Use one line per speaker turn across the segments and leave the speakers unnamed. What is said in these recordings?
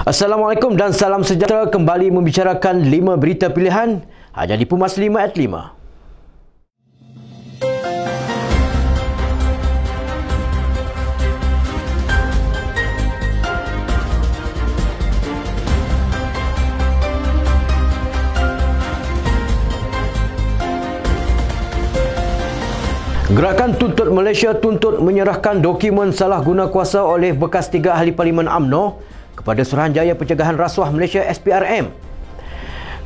Assalamualaikum dan salam sejahtera. Kembali membicarakan 5 berita pilihan. Hanya di Pumas 5 at 5. Gerakan Tuntut Malaysia tuntut menyerahkan dokumen salah guna kuasa oleh bekas tiga ahli Parlimen AMNO kepada Suruhanjaya Pencegahan Rasuah Malaysia SPRM.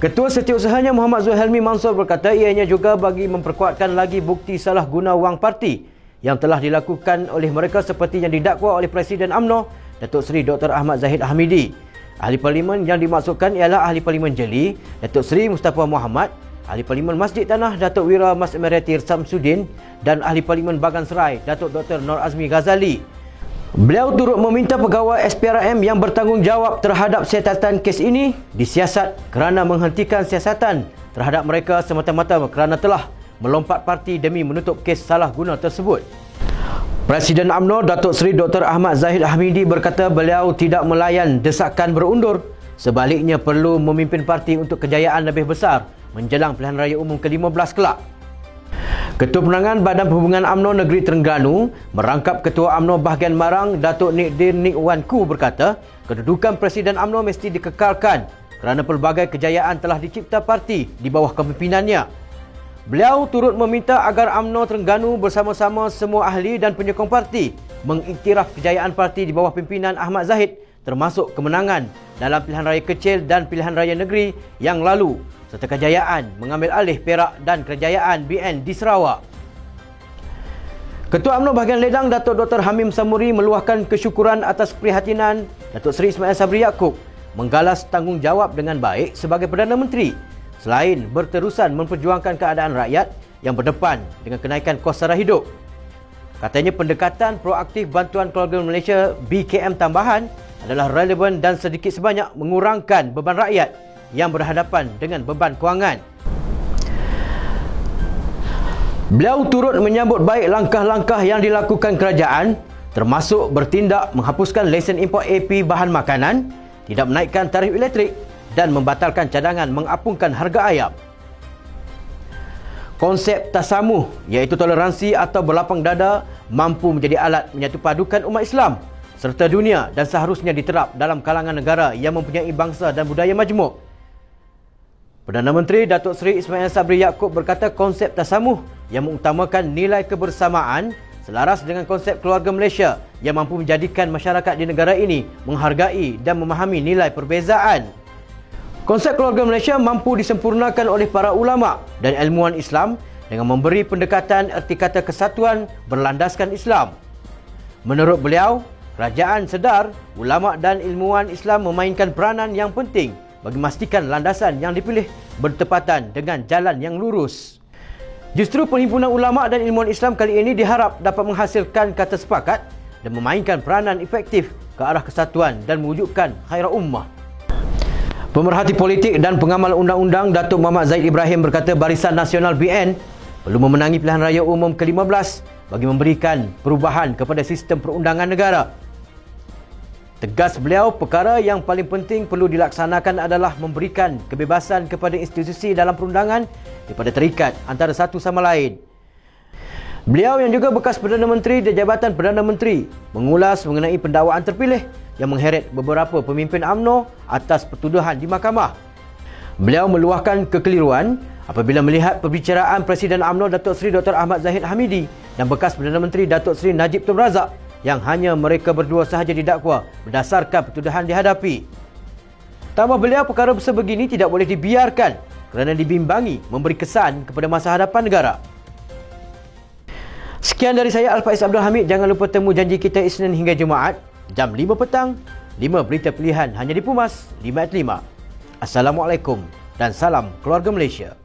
Ketua Setiausahanya Muhammad Zuhelmi Mansur berkata ianya juga bagi memperkuatkan lagi bukti salah guna wang parti yang telah dilakukan oleh mereka seperti yang didakwa oleh Presiden AMNO Datuk Seri Dr. Ahmad Zahid Hamidi. Ahli Parlimen yang dimaksudkan ialah Ahli Parlimen Jeli, Datuk Seri Mustafa Muhammad, Ahli Parlimen Masjid Tanah Datuk Wira Mas Emeritir Samsudin dan Ahli Parlimen Bagan Serai Datuk Dr. Nur Azmi Ghazali. Beliau turut meminta pegawai SPRM yang bertanggungjawab terhadap siasatan kes ini disiasat kerana menghentikan siasatan terhadap mereka semata-mata kerana telah melompat parti demi menutup kes salah guna tersebut. Presiden AMNO Datuk Seri Dr. Ahmad Zahid Hamidi berkata beliau tidak melayan desakan berundur sebaliknya perlu memimpin parti untuk kejayaan lebih besar menjelang pilihan raya umum ke-15 kelak. Ketua Penangan Badan Perhubungan AMNO Negeri Terengganu merangkap Ketua AMNO bahagian Marang Datuk Nikdir Nikwanku berkata kedudukan Presiden AMNO mesti dikekalkan kerana pelbagai kejayaan telah dicipta parti di bawah kepimimpinannya. Beliau turut meminta agar AMNO Terengganu bersama-sama semua ahli dan penyokong parti mengiktiraf kejayaan parti di bawah pimpinan Ahmad Zahid termasuk kemenangan dalam pilihan raya kecil dan pilihan raya negeri yang lalu serta kejayaan mengambil alih Perak dan kejayaan BN di Sarawak. Ketua UMNO bahagian Ledang Datuk Dr. Hamim Samuri meluahkan kesyukuran atas perhatian Datuk Seri Ismail Sabri Yaakob menggalas tanggungjawab dengan baik sebagai Perdana Menteri selain berterusan memperjuangkan keadaan rakyat yang berdepan dengan kenaikan kos sara hidup. Katanya pendekatan proaktif bantuan keluarga Malaysia BKM tambahan adalah relevan dan sedikit sebanyak mengurangkan beban rakyat yang berhadapan dengan beban kewangan. Beliau turut menyambut baik langkah-langkah yang dilakukan kerajaan termasuk bertindak menghapuskan lesen import AP bahan makanan, tidak menaikkan tarif elektrik dan membatalkan cadangan mengapungkan harga ayam. Konsep tasamuh iaitu toleransi atau berlapang dada mampu menjadi alat menyatu padukan umat Islam serta dunia dan seharusnya diterap dalam kalangan negara yang mempunyai bangsa dan budaya majmuk. Perdana Menteri Datuk Seri Ismail Sabri Yaakob berkata konsep tasamuh yang mengutamakan nilai kebersamaan selaras dengan konsep keluarga Malaysia yang mampu menjadikan masyarakat di negara ini menghargai dan memahami nilai perbezaan. Konsep keluarga Malaysia mampu disempurnakan oleh para ulama dan ilmuwan Islam dengan memberi pendekatan erti kata kesatuan berlandaskan Islam. Menurut beliau, kerajaan sedar ulama dan ilmuwan Islam memainkan peranan yang penting bagi memastikan landasan yang dipilih bertepatan dengan jalan yang lurus. Justru Perhimpunan Ulama dan Ilmuwan Islam kali ini diharap dapat menghasilkan kata sepakat dan memainkan peranan efektif ke arah kesatuan dan mewujudkan khairat ummah. Pemerhati politik dan pengamal undang-undang Datuk Muhammad Zaid Ibrahim berkata Barisan Nasional BN perlu memenangi pilihan raya umum ke-15 bagi memberikan perubahan kepada sistem perundangan negara Tegas beliau, perkara yang paling penting perlu dilaksanakan adalah memberikan kebebasan kepada institusi dalam perundangan daripada terikat antara satu sama lain. Beliau yang juga bekas Perdana Menteri dan Jabatan Perdana Menteri mengulas mengenai pendakwaan terpilih yang mengheret beberapa pemimpin AMNO atas pertuduhan di mahkamah. Beliau meluahkan kekeliruan apabila melihat perbicaraan Presiden AMNO Datuk Seri Dr. Ahmad Zahid Hamidi dan bekas Perdana Menteri Datuk Seri Najib Tun Razak yang hanya mereka berdua sahaja didakwa berdasarkan pertuduhan dihadapi. Tambah beliau perkara sebegini tidak boleh dibiarkan kerana dibimbangi memberi kesan kepada masa hadapan negara. Sekian dari saya Al-Faiz Abdul Hamid. Jangan lupa temu janji kita Isnin hingga Jumaat jam 5 petang. 5 berita pilihan hanya di Pumas 5 at 5. Assalamualaikum dan salam keluarga Malaysia.